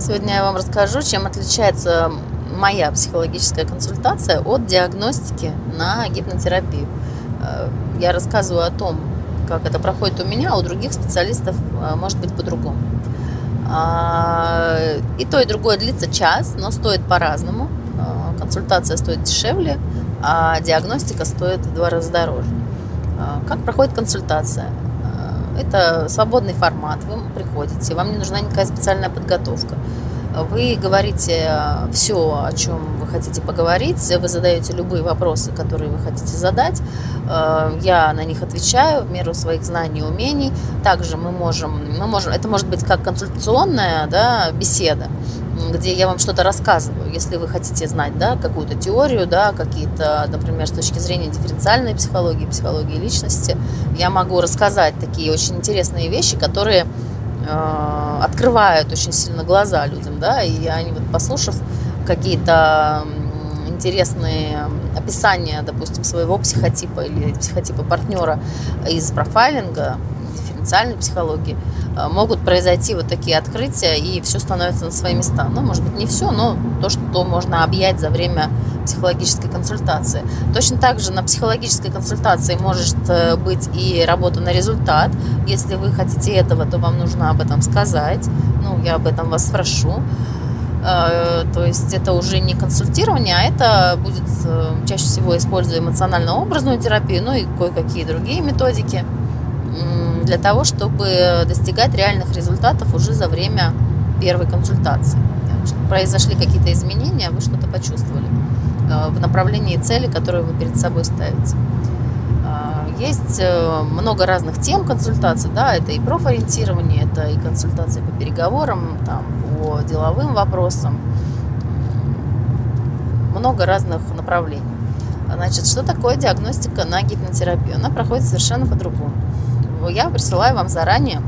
Сегодня я вам расскажу, чем отличается моя психологическая консультация от диагностики на гипнотерапию. Э, я рассказываю о том, как это проходит у меня, а у других специалистов э, может быть по-другому. А, и то, и другое длится час, но стоит по-разному. Э, консультация стоит дешевле, а диагностика стоит в два раза дороже. Как проходит консультация? Это свободный формат, вы приходите, вам не нужна никакая специальная подготовка. Вы говорите э, все, о чем вы хотите поговорить, вы задаете любые вопросы, которые вы хотите задать. Э, я на них отвечаю в меру своих знаний и умений. Также мы можем, мы можем, это может быть как консультационная да, беседа, где я вам что-то рассказываю, если вы хотите знать да, какую-то теорию, да, какие-то, например, с точки зрения дифференциальной психологии, психологии личности, я могу рассказать такие очень интересные вещи, которые э, открывают очень сильно глаза людям, да, и они вот послушав какие-то интересные описания, допустим, своего психотипа или психотипа партнера из профайлинга, дифференциальной психологии, э, могут произойти вот такие открытия, и все становится на свои места. Ну, может быть, не все, но то, что можно объять за время психологической консультации. Точно так же на психологической консультации может э, быть и работа на результат. Если вы хотите этого, то вам нужно об этом сказать. Ну, я об этом вас спрошу. Э, то есть это уже не консультирование, а это будет чаще всего используя эмоционально-образную терапию, ну и кое-какие другие методики для того, чтобы достигать реальных результатов уже за время первой консультации. Произошли какие-то изменения, вы что-то почувствовали э, в направлении цели, которую вы перед собой ставите. Э, есть э, много разных тем консультаций, да, это и профориентирование, это и консультации по переговорам, там, по деловым вопросам, много разных направлений. Значит, что такое диагностика на гипнотерапию? Она проходит совершенно по-другому я присылаю вам заранее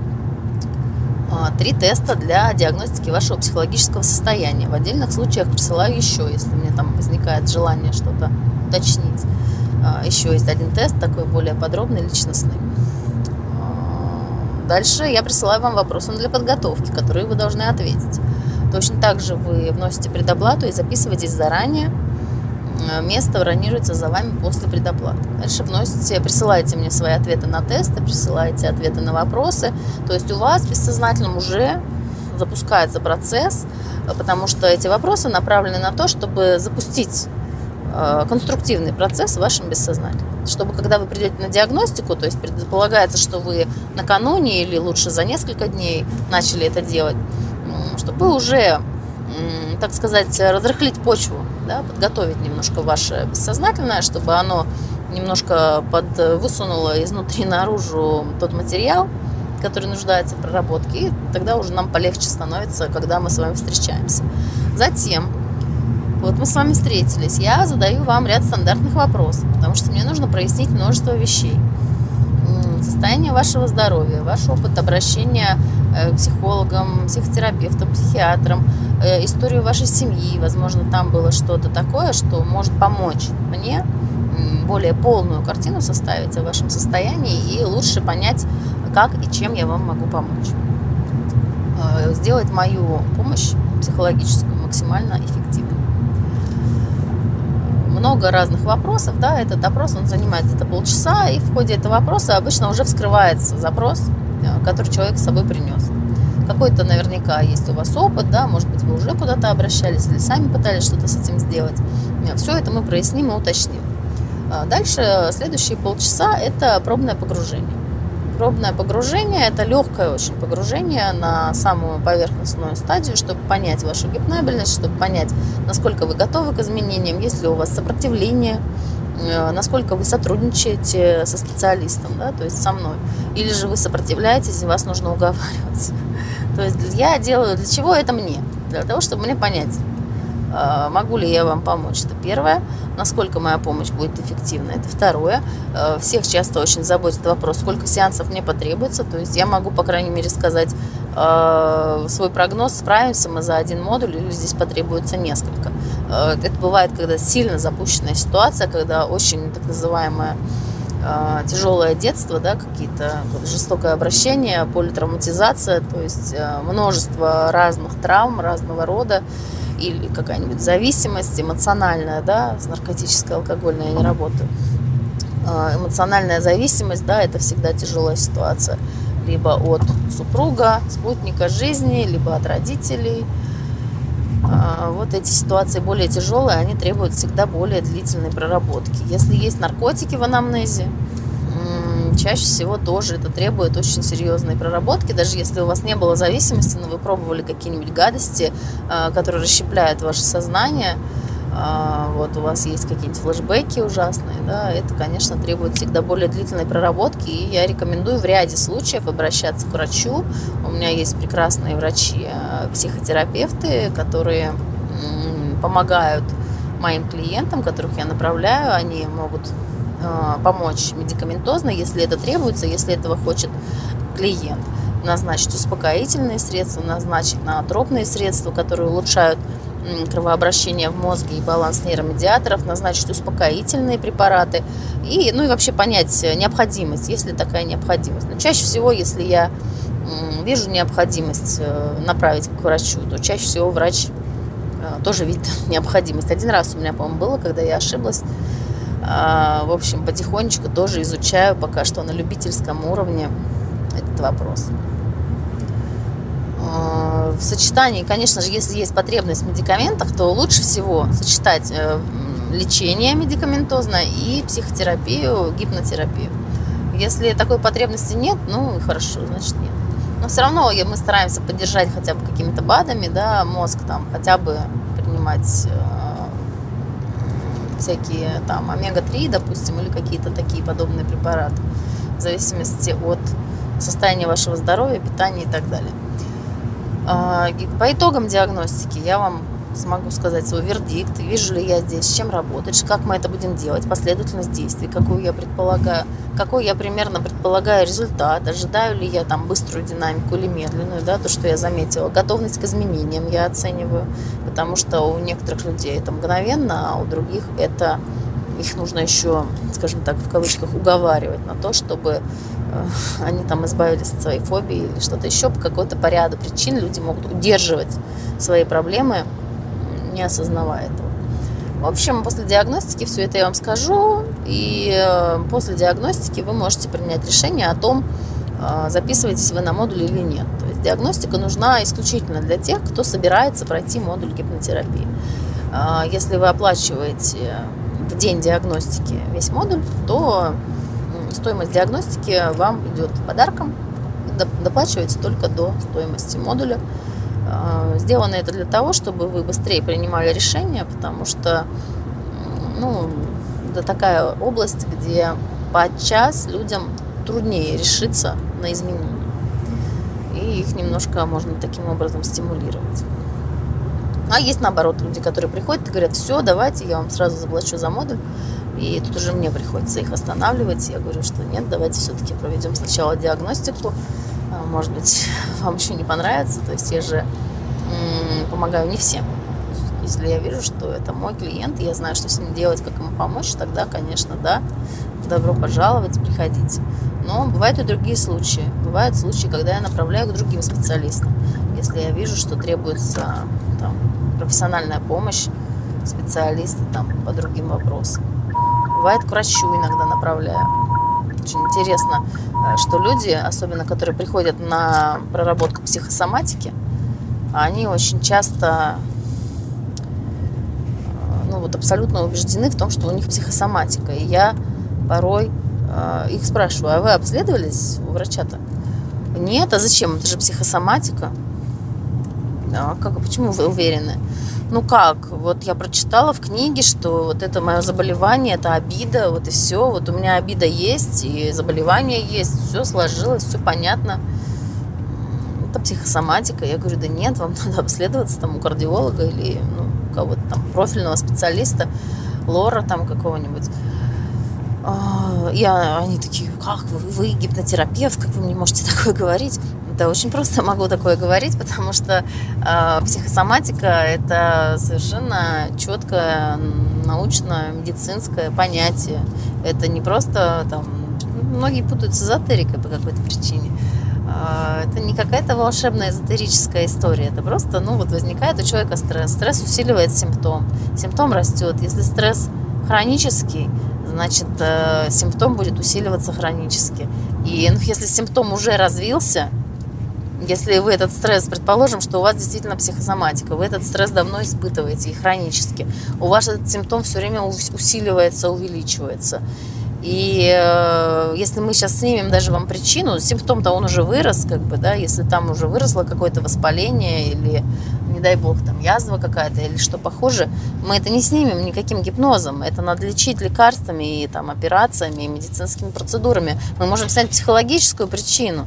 а, три теста для диагностики вашего психологического состояния. В отдельных случаях присылаю еще, если мне там возникает желание что-то уточнить. А, еще есть один тест, такой более подробный, личностный. А, дальше я присылаю вам вопросы для подготовки, которые вы должны ответить. Точно так же вы вносите предоплату и записываетесь заранее место бронируется за вами после предоплаты. Дальше вносите, присылаете мне свои ответы на тесты, присылаете ответы на вопросы. То есть у вас бессознательно уже запускается процесс, э, потому что эти вопросы направлены на то, чтобы запустить э, конструктивный процесс в вашем бессознательном. Чтобы когда вы придете на диагностику, то есть предполагается, что вы накануне или лучше за несколько дней начали это делать, чтобы уже, так сказать, разрыхлить почву да, подготовить немножко ваше бессознательное, чтобы оно немножко под, высунуло изнутри наружу тот материал, который нуждается в проработке, и тогда уже нам полегче становится, когда мы с вами встречаемся. Затем, вот мы с вами встретились, я задаю вам ряд стандартных вопросов, потому что мне нужно прояснить множество вещей. Состояние вашего здоровья, ваш опыт обращения Э, психологом, психотерапевтом, психиатром, э, историю вашей семьи. Возможно, там было что-то такое, что может помочь мне более полную картину составить о вашем состоянии и лучше понять, как и чем я вам могу помочь. Э, сделать мою помощь психологическую максимально эффективной. Много разных вопросов, да, этот опрос, он занимает где-то полчаса, и в ходе этого вопроса обычно уже вскрывается запрос, который человек с собой принес. Какой-то наверняка есть у вас опыт, да, может быть, вы уже куда-то обращались или сами пытались что-то с этим сделать. Все это мы проясним и уточним. А дальше следующие полчаса – это пробное погружение. Пробное погружение – это легкое очень погружение на самую поверхностную стадию, чтобы понять вашу гипнабельность, чтобы понять, насколько вы готовы к изменениям, есть ли у вас сопротивление, Э, насколько вы сотрудничаете со специалистом, да, то есть со мной, или же вы сопротивляетесь, и вас нужно уговаривать. То есть я делаю, для чего это мне? Для того, чтобы мне понять, могу ли я вам помочь, это первое, насколько моя помощь будет эффективна, это второе. Э, всех часто очень заботит вопрос, сколько сеансов мне потребуется, то есть я могу, по крайней мере, сказать, Э, свой прогноз, справимся мы за один модуль или здесь потребуется несколько. Э, это бывает, когда сильно запущенная ситуация, когда очень так называемая э, тяжелое детство, да, какие-то жестокое обращение, политравматизация, то есть э, множество разных травм разного рода или какая-нибудь зависимость эмоциональная, да, с наркотической, алкогольной я не работаю. Э, эмоциональная зависимость, да, это всегда тяжелая ситуация. Либо от супруга, спутника жизни, либо от родителей. Э, вот эти ситуации более тяжелые, они требуют всегда более длительной проработки. Если есть наркотики в анамнезе, чаще всего тоже это требует очень серьезной проработки. Даже если у вас не было зависимости, но вы пробовали какие-нибудь гадости, э, которые расщепляют ваше сознание, э, вот у вас есть какие-нибудь флешбеки ужасные, да, это, конечно, требует всегда более длительной проработки, и я рекомендую в ряде случаев обращаться к врачу. У меня есть прекрасные врачи, э, психотерапевты, которые помогают моим клиентам, которых я направляю, они могут помочь медикаментозно, если это требуется, если этого хочет клиент. Назначить успокоительные средства, назначить наотропные средства, которые улучшают кровообращение в мозге и баланс нейромедиаторов, назначить успокоительные препараты и, ну и вообще понять необходимость, есть ли такая необходимость. Но чаще всего, если я вижу необходимость э, направить к врачу, то чаще всего врач э, тоже видит необходимость. Один раз у меня, по-моему, было, когда я ошиблась, а, в общем, потихонечку тоже изучаю пока что на любительском уровне этот вопрос. А, в сочетании, конечно же, если есть потребность в медикаментах, то лучше всего сочетать э, лечение медикаментозное и психотерапию, гипнотерапию. Если такой потребности нет, ну хорошо, значит нет. Но все равно мы стараемся поддержать хотя бы какими-то БАДами, да, мозг там хотя бы принимать э, всякие там омега-3, допустим, или какие-то такие подобные препараты, в зависимости от состояния вашего здоровья, питания и так далее. А, по итогам диагностики я вам смогу сказать свой вердикт, вижу ли я здесь, с чем работать, как мы это будем делать, последовательность действий, какую я предполагаю, какой я примерно предполагаю результат, ожидаю ли я там быструю динамику или медленную, да, то, что я заметила, готовность к изменениям я оцениваю, потому что у некоторых людей это мгновенно, а у других это их нужно еще, скажем так, в кавычках уговаривать на то, чтобы э, они там избавились от своей фобии или что-то еще, по какой-то по ряду причин люди могут удерживать свои проблемы не осознавая этого. В общем, после диагностики все это я вам скажу, и э, после диагностики вы можете принять решение о том, э, записываетесь вы на модуль или нет. То есть диагностика нужна исключительно для тех, кто собирается пройти модуль гипнотерапии. Э, если вы оплачиваете в день диагностики весь модуль, то стоимость диагностики вам идет подарком, доплачиваете только до стоимости модуля. А, сделано это для того, чтобы вы быстрее принимали решения, потому что ну, это такая область, где подчас людям труднее решиться на изменения. И их немножко можно таким образом стимулировать. А есть наоборот люди, которые приходят и говорят, все, давайте, я вам сразу заплачу за модуль. И тут уже мне приходится их останавливать. Я говорю, что нет, давайте все-таки проведем сначала диагностику, может быть, вам еще не понравится. То есть я же помогаю не всем. Если я вижу, что это мой клиент, и я знаю, что с ним делать, как ему помочь, тогда, конечно, да, добро пожаловать, приходите. Но бывают и другие случаи. Бывают случаи, когда я направляю к другим специалистам. Если я вижу, что требуется там, профессиональная помощь, специалисты там, по другим вопросам. Бывает к врачу иногда направляю. Очень интересно, э, что люди, особенно которые приходят на проработку психосоматики, они очень часто э, ну, вот абсолютно убеждены в том, что у них психосоматика. И я порой э, их спрашиваю, а вы обследовались у врача-то? Нет, а зачем? Это же психосоматика. А как, почему вы уверены? Ну как, вот я прочитала в книге, что вот это мое заболевание, это обида, вот и все, вот у меня обида есть, и заболевание есть, все сложилось, все понятно. Это психосоматика. Я говорю, да нет, вам надо обследоваться там у кардиолога или ну, кого-то там профильного специалиста, лора там какого-нибудь. А, и они такие, как вы, вы гипнотерапевт, как вы мне можете такое говорить? Это очень просто могу такое говорить, потому что э, психосоматика это совершенно четкое научно-медицинское понятие. Это не просто там многие путают с эзотерикой по какой-то причине. Э, это не какая-то волшебная эзотерическая история. Это просто, ну вот возникает у человека стресс. Стресс усиливает симптом. Симптом растет. Если стресс хронический, значит, э, симптом будет усиливаться хронически. И ну, если симптом уже развился, если вы этот стресс, предположим, что у вас действительно психосоматика, вы этот стресс давно испытываете и хронически, у вас этот симптом все время усиливается, увеличивается. И э, если мы сейчас снимем даже вам причину, симптом-то он уже вырос, как бы, да, если там уже выросло какое-то воспаление или, не дай бог, там язва какая-то или что похоже, мы это не снимем никаким гипнозом. Это надо лечить лекарствами и там операциями и медицинскими процедурами. Мы можем снять психологическую причину,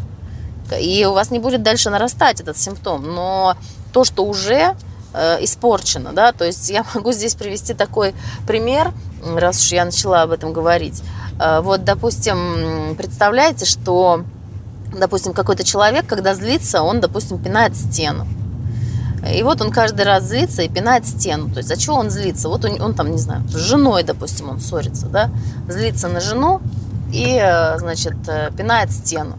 и у вас не будет дальше нарастать этот симптом. Но то, что уже э, испорчено, да, то есть я могу здесь привести такой пример, раз уж я начала об этом говорить. Э, вот, допустим, представляете, что, допустим, какой-то человек, когда злится, он, допустим, пинает стену. И вот он каждый раз злится и пинает стену. То есть, а чего он злится? Вот он, он там, не знаю, с женой, допустим, он ссорится, да, злится на жену и, э, значит, пинает стену.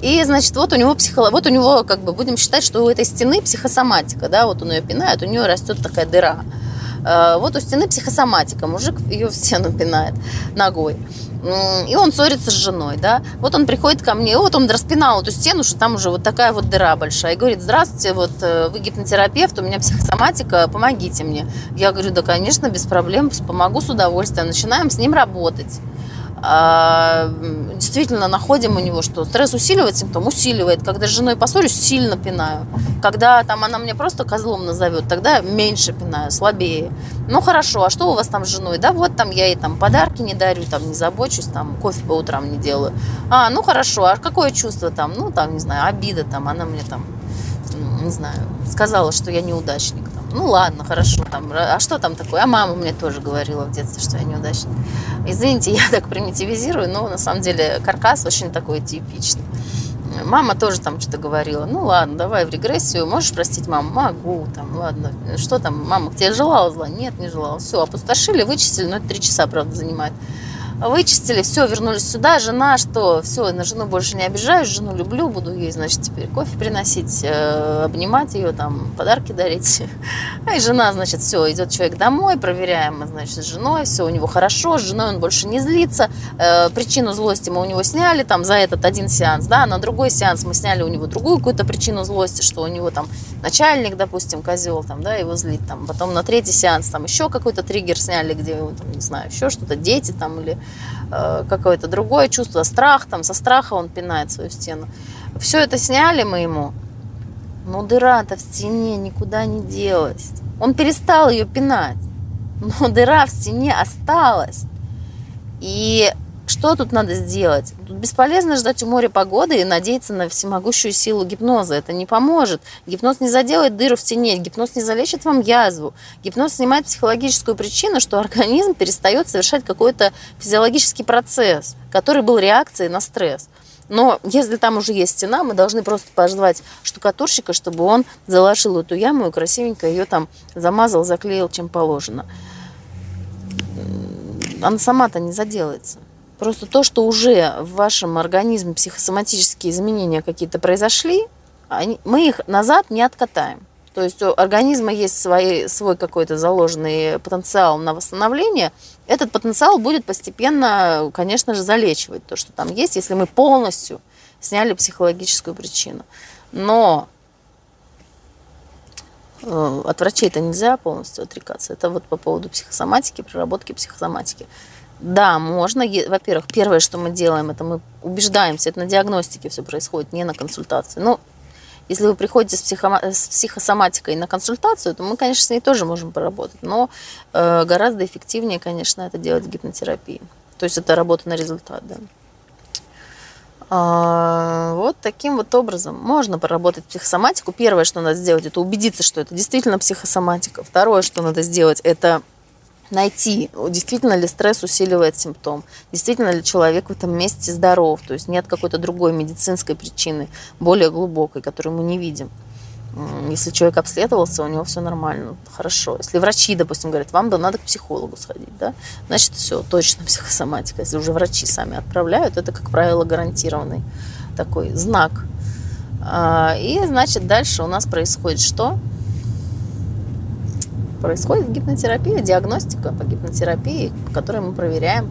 И, значит, вот у него психолог, вот у него, как бы, будем считать, что у этой стены психосоматика, да, вот он ее пинает, у нее растет такая дыра. Э, вот у стены психосоматика, мужик ее в стену пинает ногой. И он ссорится с женой, да. Вот он приходит ко мне, вот он распинал эту стену, что там уже вот такая вот дыра большая. И говорит, здравствуйте, вот э, вы гипнотерапевт, у меня психосоматика, помогите мне. Я говорю, да, конечно, без проблем, помогу с удовольствием. Начинаем с ним работать. А, действительно находим у него, что стресс усиливает симптом, усиливает. Когда с женой поссорюсь, сильно пинаю. Когда там она мне просто козлом назовет, тогда меньше пинаю, слабее. Ну хорошо, а что у вас там с женой? Да вот там я ей там подарки не дарю, там не забочусь, там кофе по утрам не делаю. А, ну хорошо, а какое чувство там? Ну там, не знаю, обида там, она мне там, не знаю, сказала, что я неудачник ну ладно, хорошо, там, а что там такое? А мама мне тоже говорила в детстве, что я неудачник. Извините, я так примитивизирую, но на самом деле каркас очень такой типичный. Мама тоже там что-то говорила. Ну ладно, давай в регрессию. Можешь простить маму? Могу. Там, ладно. Что там, мама, тебе желала зла? Нет, не желала. Все, опустошили, вычистили, но это три часа, правда, занимает вычистили, все, вернулись сюда, жена, что, все, на жену больше не обижаюсь, жену люблю, буду ей, значит, теперь кофе приносить, э, обнимать ее, там, подарки дарить. А и жена, значит, все, идет человек домой, проверяем, значит, с женой, все у него хорошо, с женой он больше не злится, э, причину злости мы у него сняли, там, за этот один сеанс, да, на другой сеанс мы сняли у него другую какую-то причину злости, что у него там начальник, допустим, козел, там, да, его злит, там, потом на третий сеанс там еще какой-то триггер сняли, где, там, не знаю, еще что-то, дети там или какое-то другое чувство, страх, там, со страха он пинает свою стену. Все это сняли мы ему, но дыра-то в стене никуда не делась. Он перестал ее пинать, но дыра в стене осталась. И что тут надо сделать? Тут бесполезно ждать у моря погоды и надеяться на всемогущую силу гипноза. Это не поможет. Гипноз не заделает дыру в стене, гипноз не залечит вам язву. Гипноз снимает психологическую причину, что организм перестает совершать какой-то физиологический процесс, который был реакцией на стресс. Но если там уже есть стена, мы должны просто пожелать штукатурщика, чтобы он заложил эту яму и красивенько ее там замазал, заклеил, чем положено. Она сама-то не заделается. Просто то, что уже в вашем организме психосоматические изменения какие-то произошли, они, мы их назад не откатаем. То есть у организма есть свой, свой какой-то заложенный потенциал на восстановление. Этот потенциал будет постепенно, конечно же, залечивать то, что там есть, если мы полностью сняли психологическую причину. Но э, от врачей это нельзя полностью отрекаться. Это вот по поводу психосоматики, проработки психосоматики. Да, можно. Во-первых, первое, что мы делаем, это мы убеждаемся, это на диагностике все происходит, не на консультации. Ну, если вы приходите с, психо, с психосоматикой на консультацию, то мы, конечно, с ней тоже можем поработать, но э, гораздо эффективнее, конечно, это делать в гипнотерапии. То есть это работа на результат, да. А, вот таким вот образом можно поработать психосоматику. Первое, что надо сделать, это убедиться, что это действительно психосоматика. Второе, что надо сделать, это найти, действительно ли стресс усиливает симптом, действительно ли человек в этом месте здоров, то есть нет какой-то другой медицинской причины, более глубокой, которую мы не видим. Если человек обследовался, у него все нормально, хорошо. Если врачи, допустим, говорят, вам да надо к психологу сходить, да, значит, все, точно психосоматика. Если уже врачи сами отправляют, это, как правило, гарантированный такой знак. А, и, значит, дальше у нас происходит что? Происходит гипнотерапия, диагностика по гипнотерапии, по которой мы проверяем,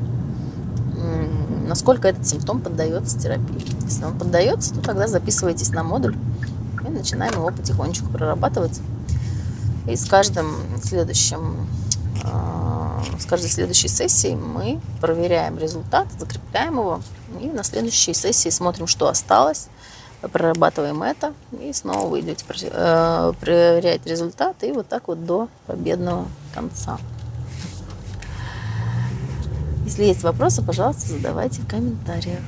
насколько этот симптом поддается терапии. Если он поддается, то тогда записывайтесь на модуль и начинаем его потихонечку прорабатывать. И с каждым следующим а, с каждой следующей сессией мы проверяем результат, закрепляем его, и на следующей сессии смотрим, что осталось, прорабатываем это, и снова вы идете э, проверять результат, и вот так вот до победного конца. Если есть вопросы, пожалуйста, задавайте в комментариях.